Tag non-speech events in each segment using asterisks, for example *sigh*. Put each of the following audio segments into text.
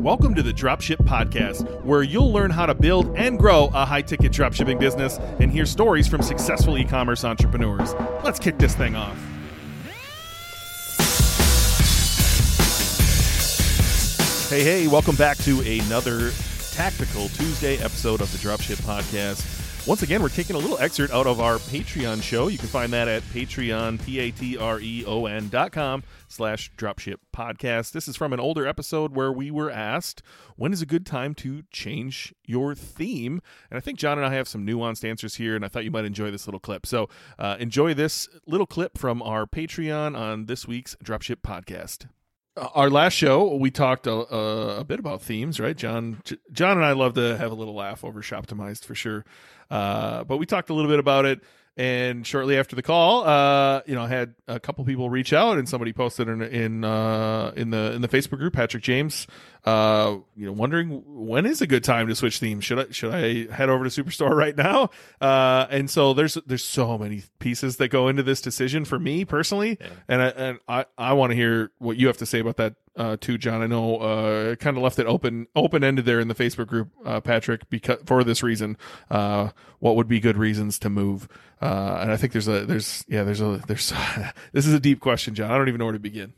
Welcome to the Dropship Podcast, where you'll learn how to build and grow a high ticket dropshipping business and hear stories from successful e commerce entrepreneurs. Let's kick this thing off. Hey, hey, welcome back to another tactical Tuesday episode of the Dropship Podcast. Once again, we're taking a little excerpt out of our Patreon show. You can find that at Patreon, P-A-T-R-E-O-N dot com slash dropship podcast. This is from an older episode where we were asked, when is a good time to change your theme? And I think Jon and I have some nuanced answers here, and I thought you might enjoy this little clip. So uh, enjoy this little clip from our Patreon on this week's Dropship podcast our last show we talked a, a, bit about themes right? Jon jon and i love to have a little laugh over shoptimized for sure. Uh, but we talked a little bit about it and shortly after the call, uh, you know, I had a couple people reach out, and somebody posted in in uh, in the in the Facebook group, Patrick James, uh, you know, wondering when is a good time to switch themes. Should I should I head over to Superstore right now? Uh, and so there's there's so many pieces that go into this decision for me personally, yeah. and I and I I want to hear what you have to say about that uh, too, Jon. I know uh, kind of left it open open ended there in the Facebook group, uh, Patrick, because for this reason, uh, what would be good reasons to move? Uh, and I think there's a there's yeah there's a there's *laughs* this is a deep question, Jon. I don't even know where to begin.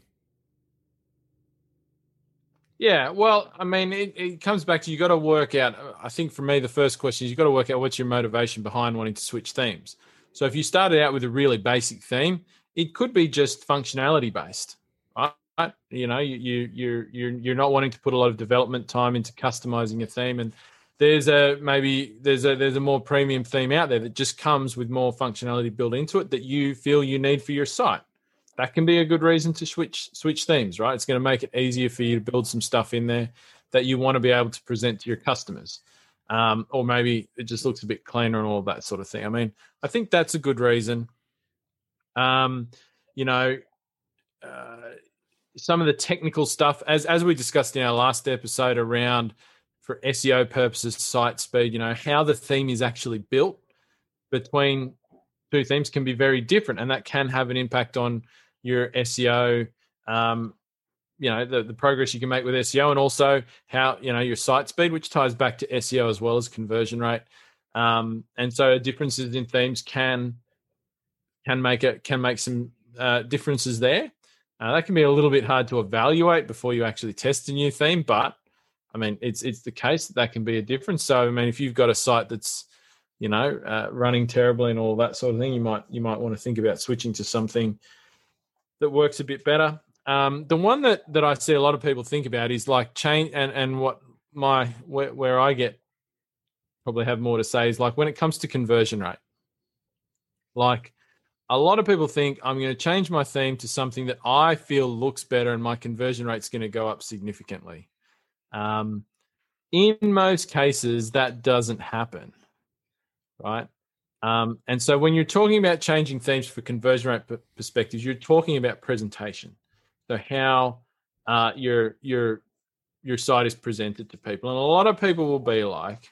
Yeah, well, I mean, it, it comes back to you got to work out. I think for me, the first question is you got to work out what's your motivation behind wanting to switch themes. So if you started out with a really basic theme, it could be just functionality based you know, you, you you're you're you're not wanting to put a lot of development time into customizing a theme, and there's a maybe there's a there's a more premium theme out there that just comes with more functionality built into it that you feel you need for your site. That can be a good reason to switch switch themes, right? It's going to make it easier for you to build some stuff in there that you want to be able to present to your customers. Um, or maybe it just looks a bit cleaner and all that sort of thing. I mean, I think that's a good reason. Um, you know, uh, some of the technical stuff as as we discussed in our last episode around for SEO purposes, site speed, you know, how the theme is actually built between two themes can be very different, and that can have an impact on your SEO. Um, you know, the, the progress you can make with SEO, and also how you know your site speed, which ties back to SEO as well as conversion rate. Um, and so differences in themes can can make it can make some uh, differences there. Uh, that can be a little bit hard to evaluate before you actually test a new theme, but I mean, it's it's the case that that can be a difference. So, I mean, if you've got a site that's you know uh, running terribly and all that sort of thing, you might you might want to think about switching to something that works a bit better. Um, the one that that I see a lot of people think about is like change and and what my where, where I get probably have more to say is like when it comes to conversion rate, like a lot of people think I'm going to change my theme to something that I feel looks better and my conversion rate's going to go up significantly. Um, in most cases, that doesn't happen, right? Um, and so when you're talking about changing themes for conversion rate p- perspectives, you're talking about presentation. So how uh, your your your site is presented to people, and a lot of people will be like,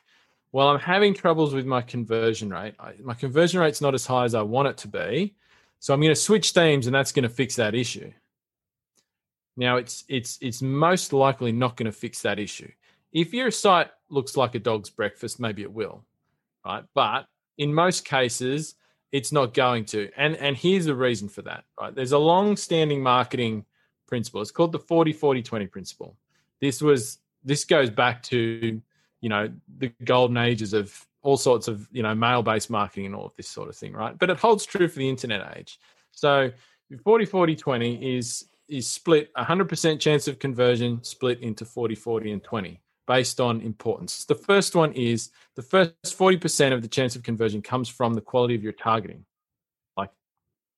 well, I'm having troubles with my conversion rate. I, my conversion rate's not as high as I want it to be. So I'm going to switch themes and that's going to fix that issue. Now it's it's it's most likely not going to fix that issue. If your site looks like a dog's breakfast, maybe it will. Right? But in most cases, it's not going to. And and here's the reason for that, right? There's a long-standing marketing principle. It's called the 40 40 20 principle. This was this goes back to you know the golden ages of all sorts of you know mail based marketing and all of this sort of thing right? But it holds true for the internet age. So 40 40 20 is is split 100% chance of conversion split into 40 40 and 20 based on importance. The first one is the first 40% of the chance of conversion comes from the quality of your targeting. Like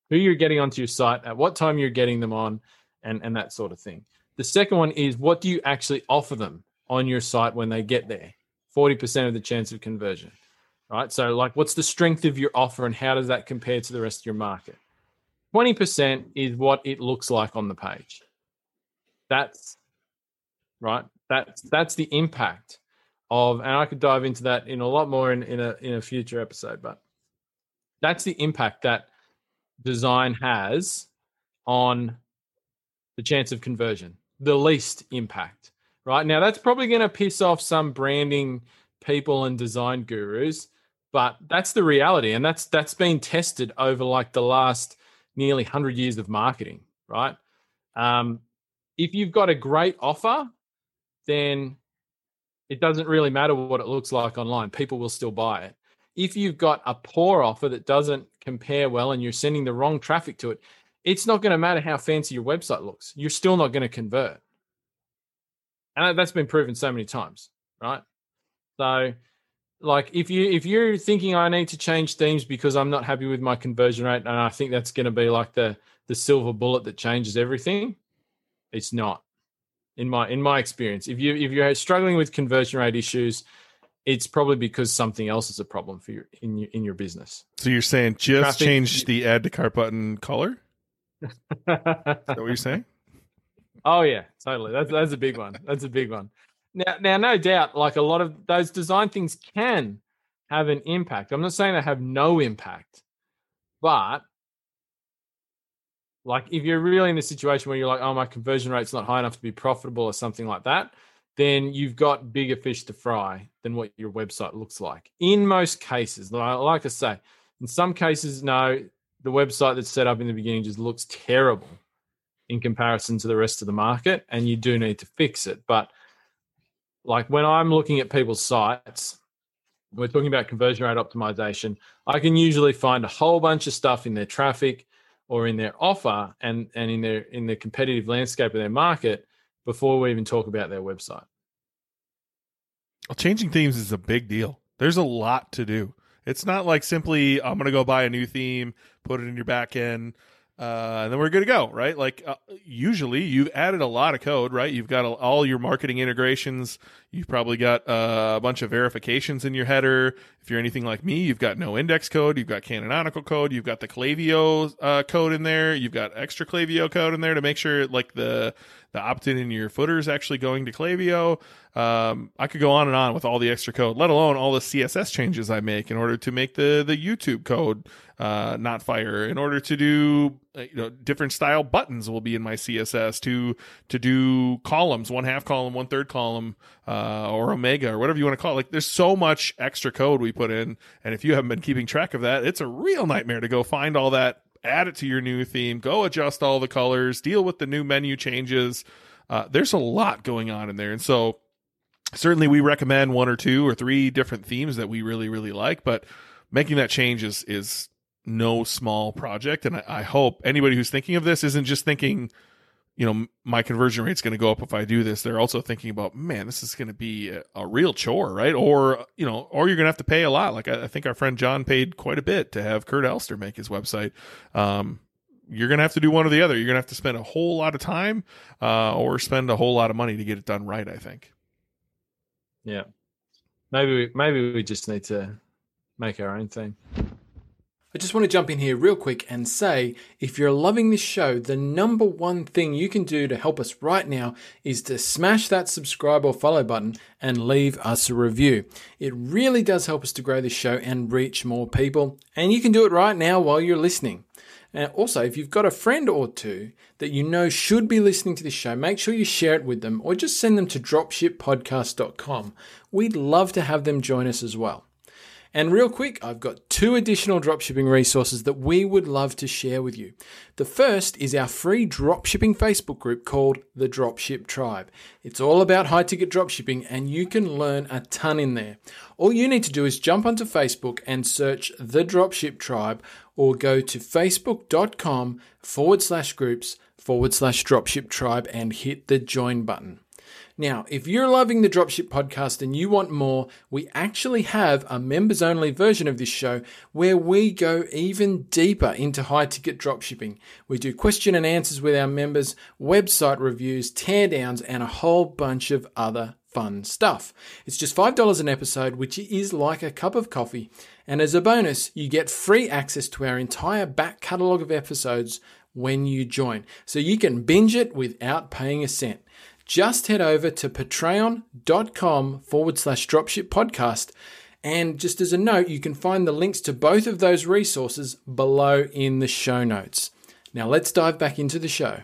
who you're getting onto your site at what time you're getting them on and and that sort of thing. The second one is what do you actually offer them on your site when they get there. 40% of the chance of conversion right? So like what's the strength of your offer and how does that compare to the rest of your market? 20% is what it looks like on the page. That's right? That's that's the impact of and i could dive into that in a lot more in, in a in a future episode but that's the impact that design has on the chance of conversion the least impact right? Now, that's probably going to piss off some branding people and design gurus, but that's the reality. And that's that's been tested over like the last nearly 100 years of marketing, right? Um, if you've got a great offer, then it doesn't really matter what it looks like online. People will still buy it. If you've got a poor offer that doesn't compare well and you're sending the wrong traffic to it, it's not going to matter how fancy your website looks. You're still not going to convert. And that's been proven so many times, right? So like if you if you're thinking I need to change themes because I'm not happy with my conversion rate and I think that's going to be like the the silver bullet that changes everything, it's not. In my in my experience, if you if you're struggling with conversion rate issues, it's probably because something else is a problem for you in your in your business. So you're saying just Traffic, change the add to cart button color? is that what you're saying? Oh yeah, totally. That's that's a big one. That's a big one. Now, now, no doubt, like a lot of those design things can have an impact. I'm not saying they have no impact, but like if you're really in a situation where you're like, oh, my conversion rate's not high enough to be profitable or something like that, then you've got bigger fish to fry than what your website looks like. In most cases, like I say, in some cases, no, the website that's set up in the beginning just looks terrible in comparison to the rest of the market, and you do need to fix it. But like when I'm looking at people's sites, we're talking about conversion rate optimization. I can usually find a whole bunch of stuff in their traffic or in their offer and and in their in the competitive landscape of their market before we even talk about their website. Well, changing themes is a big deal. There's a lot to do. It's not like simply I'm going to go buy a new theme, put it in your back end, uh, and then we're good to go, right? Like uh, usually you've added a lot of code, right? You've got a, all your marketing integrations. You've probably got uh, a bunch of verifications in your header. If you're anything like me, you've got no index code. You've got canonical code. You've got the Klaviyo uh, code in there. You've got extra Klaviyo code in there to make sure like the the opt-in in your footer is actually going to Klaviyo. Um, I could go on and on with all the extra code, let alone all the CSS changes I make in order to make the the YouTube code uh, not fire. In order to do uh, you know different style buttons will be in my CSS to to do columns, one half column, one third column, uh, or omega or whatever you want to call it. Like there's so much extra code we put in, and if you haven't been keeping track of that, it's a real nightmare to go find all that add it to your new theme, go adjust all the colors, deal with the new menu changes. Uh, there's a lot going on in there. And so certainly we recommend one or two or three different themes that we really, really like, but making that change is, is no small project. And I, I hope anybody who's thinking of this isn't just thinking, you know my conversion rate's going to go up if i do this. They're also thinking about man this is going to be a, a, real chore right? Or you know or you're going to have to pay a lot. Like I, I, think our friend john paid quite a bit to have kurt elster make his website. Um, you're going to have to do one or the other. You're going to have to spend a whole lot of time uh, or spend a whole lot of money to get it done right i think. Yeah. Maybe we, maybe we just need to make our own thing I just want to jump in here real quick and say if you're loving this show, the number one thing you can do to help us right now is to smash that subscribe or follow button and leave us a review. It really does help us to grow this show and reach more people, and you can do it right now while you're listening. And also, if you've got a friend or two that you know should be listening to this show, make sure you share it with them or just send them to dropshippodcast.com. We'd love to have them join us as well. And real quick, I've got two additional dropshipping resources that we would love to share with you. The first is our free dropshipping Facebook group called the Dropship Tribe. It's all about high ticket dropshipping and you can learn a ton in there. All you need to do is jump onto Facebook and search the Dropship Tribe or go to facebook.com forward slash groups forward slash dropship tribe and hit the join button. Now, if you're loving the Dropship podcast and you want more, we actually have a members only version of this show where we go even deeper into high ticket dropshipping. We do question and answers with our members, website reviews, teardowns, and a whole bunch of other fun stuff. It's just $5 an episode, which is like a cup of coffee. And as a bonus, you get free access to our entire back catalogue of episodes when you join. So you can binge it without paying a cent just head over to patreon.com forward slash dropship podcast. And just as a note, you can find the links to both of those resources below in the show notes. Now let's dive back into the show.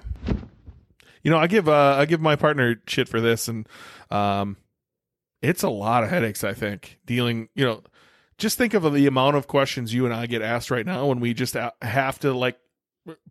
you know, I give uh, I give my partner shit for this, and um, it's a lot of headaches. I think dealing, you know, just think of the amount of questions you and I get asked right now when we just have to like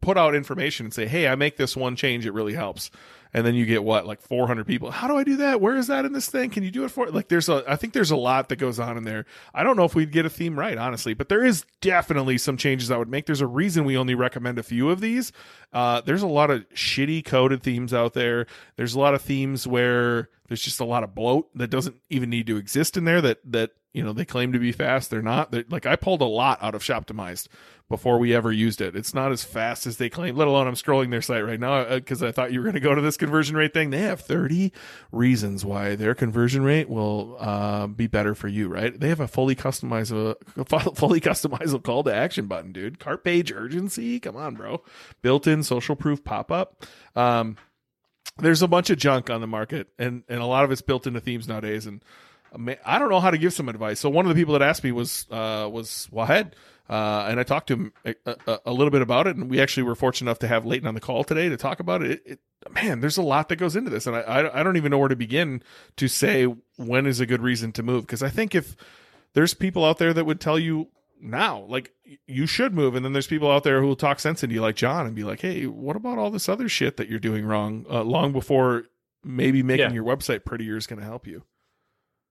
put out information and say, "Hey, I make this one change; it really helps." And then you get what, like 400 people. How do I do that? Where is that in this thing? Can you do it for? Like, there's a. I think there's a lot that goes on in there. I don't know if we'd get a theme right, honestly, but there is definitely some changes I would make. There's a reason we only recommend a few of these. Uh, there's a lot of shitty coded themes out there. There's a lot of themes where there's just a lot of bloat that doesn't even need to exist in there. That that you know they claim to be fast, they're not. They're, like I pulled a lot out of Shoptimized before we ever used it. It's not as fast as they claim, let alone I'm scrolling their site right now because uh, I thought you were going to go to this conversion rate thing. They have 30 reasons why their conversion rate will uh, be better for you, right? They have a fully customizable, *laughs* fully customizable call to action button, dude. Cart page urgency. Come on, bro. Built in social proof pop up. Um, there's a bunch of junk on the market and, and a lot of it's built into themes nowadays. And I don't know how to give some advice. So one of the people that asked me was, uh, was Wahed uh, and I talked to him a, a, a, little bit about it, and we actually were fortunate enough to have Leighton on the call today to talk about it. it, it man, there's a lot that goes into this, and I, I, I don't even know where to begin to say when is a good reason to move because I think if there's people out there that would tell you now, like you should move, and then there's people out there who will talk sense into you, like Jon, and be like, hey, what about all this other shit that you're doing wrong? Uh, long before maybe making yeah. your website prettier is going to help you.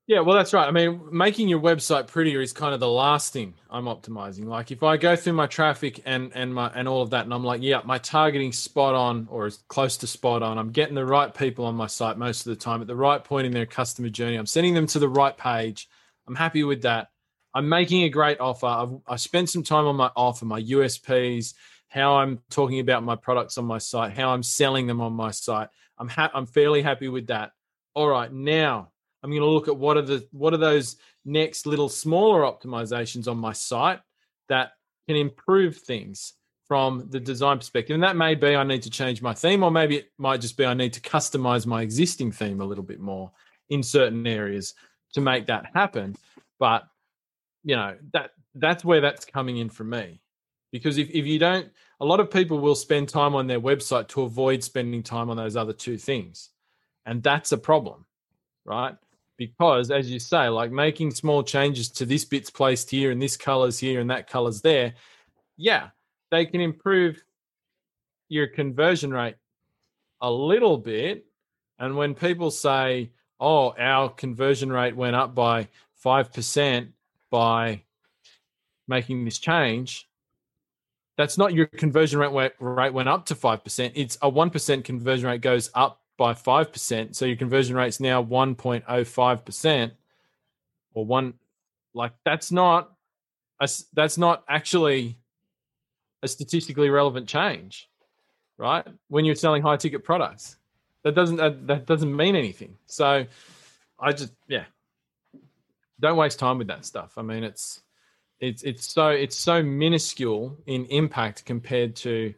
Yeah, well, that's right. I mean, making your website prettier is kind of the last thing I'm optimizing. Like, if I go through my traffic and and my and all of that, and I'm like, yeah, my targeting spot on or as close to spot on. I'm getting the right people on my site most of the time at the right point in their customer journey. I'm sending them to the right page. I'm happy with that. I'm making a great offer. I've I spent some time on my offer, my USPs, how I'm talking about my products on my site, how I'm selling them on my site. I'm ha- I'm fairly happy with that. All right, now I'm going to look at what are the what are those next little smaller optimizations on my site that can improve things from the design perspective. And that may be I need to change my theme, or maybe it might just be I need to customize my existing theme a little bit more in certain areas to make that happen. But you know, that that's where that's coming in for me. Because if, if you don't, a lot of people will spend time on their website to avoid spending time on those other two things. And that's a problem, right? because as you say like making small changes to this bit's placed here and this color's here and that color's there yeah they can improve your conversion rate a little bit and when people say oh our conversion rate went up by 5% by making this change that's not your conversion rate rate went up to 5% it's a 1% conversion rate goes up by 5%. So your conversion rate's now 1.05% or one like that's not a, that's not actually a statistically relevant change, right? When you're selling high ticket products. That doesn't that, that doesn't mean anything. So I just yeah. Don't waste time with that stuff. I mean it's it's it's so it's so minuscule in impact compared to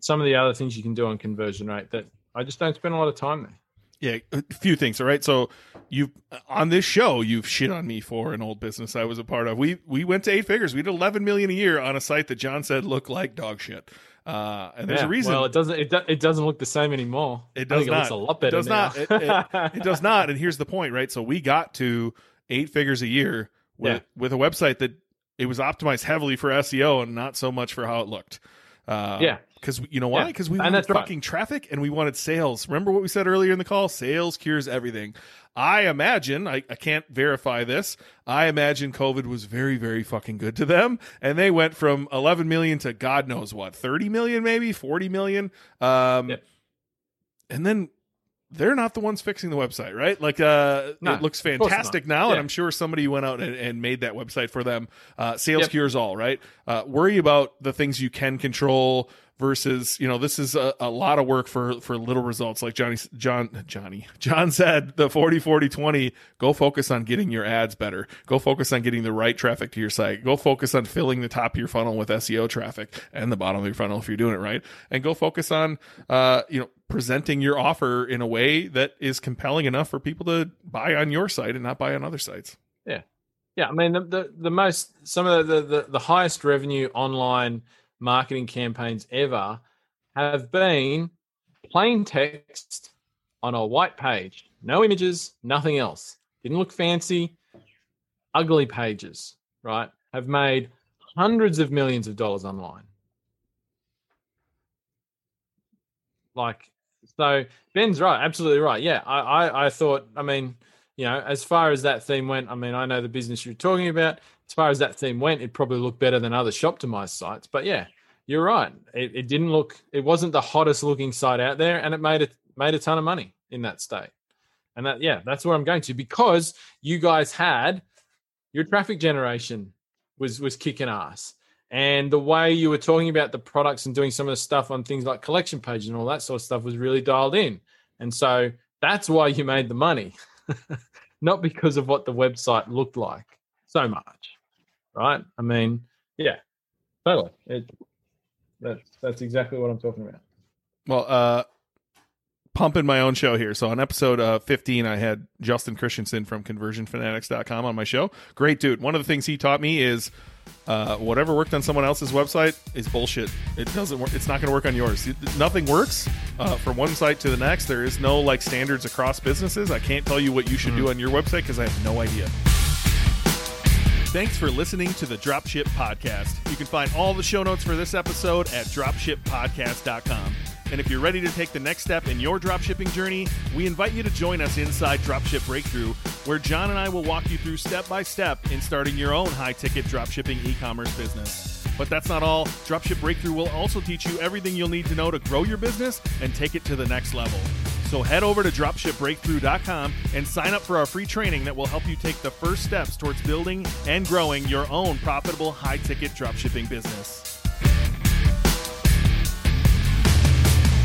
some of the other things you can do on conversion rate that I just don't spend a lot of time there. Yeah, a few things. All right, so you on this show you've shit on me for an old business I was a part of. We we went to eight figures. We did eleven million a year on a site that Jon said looked like dog shit. Uh, and there's yeah, a reason. Well, it doesn't. It, do, it doesn't look the same anymore. It does not. It looks a lot better. It does now. not. It, it, *laughs* it, does not. And here's the point, right? So we got to eight figures a year with yeah. with a website that it was optimized heavily for SEO and not so much for how it looked. Uh, yeah, because you know why? Because yeah. we wanted fucking right. traffic and we wanted sales. Remember what we said earlier in the call? Sales cures everything. I imagine, I, I can't verify this. I imagine COVID was very, very fucking good to them. And they went from 11 million to God knows what, 30 million, maybe 40 million. Um. And then they're not the ones fixing the website, right? Like, uh, no, it looks fantastic now, yeah. and I'm sure somebody went out and, and made that website for them. Uh, sales yep. cures all, right? Uh, worry about the things you can control versus you know this is a, a lot of work for for little results like johnny john johnny john said the 40 40 20 go focus on getting your ads better go focus on getting the right traffic to your site go focus on filling the top of your funnel with seo traffic and the bottom of your funnel if you're doing it right and go focus on uh you know presenting your offer in a way that is compelling enough for people to buy on your site and not buy on other sites yeah yeah i mean the the, the most some of the, the the highest revenue online marketing campaigns ever have been plain text on a white page, no images, nothing else. Didn't look fancy, ugly pages, right? Have made hundreds of millions of dollars online. Like, so Ben's right, absolutely right. Yeah, I, I, I thought, I mean, you know, as far as that theme went, I mean, I know the business you're talking about. As far as that theme went, it probably looked better than other Shoptimize sites. But yeah, you're right. It, it didn't look, it wasn't the hottest looking site out there, and it made it made a ton of money in that state. And that, yeah, that's where I'm going to because you guys had your traffic generation was was kicking ass and the way you were talking about the products and doing some of the stuff on things like collection pages and all that sort of stuff was really dialed in. And so that's why you made the money *laughs* not because of what the website looked like so much right? I mean yeah totally. It, that's that's exactly what i'm talking about. Well, uh, pumping my own show here. So on episode uh, 15, I had Justin Christensen from conversionfanatics.com on my show. Great dude. One of the things he taught me is uh, whatever worked on someone else's website is bullshit. It doesn't work. It's not going to work on yours. Nothing works uh, from one site to the next. There is no like standards across businesses. I can't tell you what you should do on your website because I have no idea. Thanks for listening to the Dropship Podcast. You can find all the show notes for this episode at dropshippodcast.com. And if you're ready to take the next step in your dropshipping journey, we invite you to join us inside Dropship Breakthru, where Jon and I will walk you through step by step in starting your own high ticket dropshipping e commerce business. But that's not all. Dropship Breakthru will also teach you everything you'll need to know to grow your business and take it to the next level. So head over to dropshipbreakthru.com and sign up for our free training that will help you take the first steps towards building and growing your own profitable high ticket dropshipping business.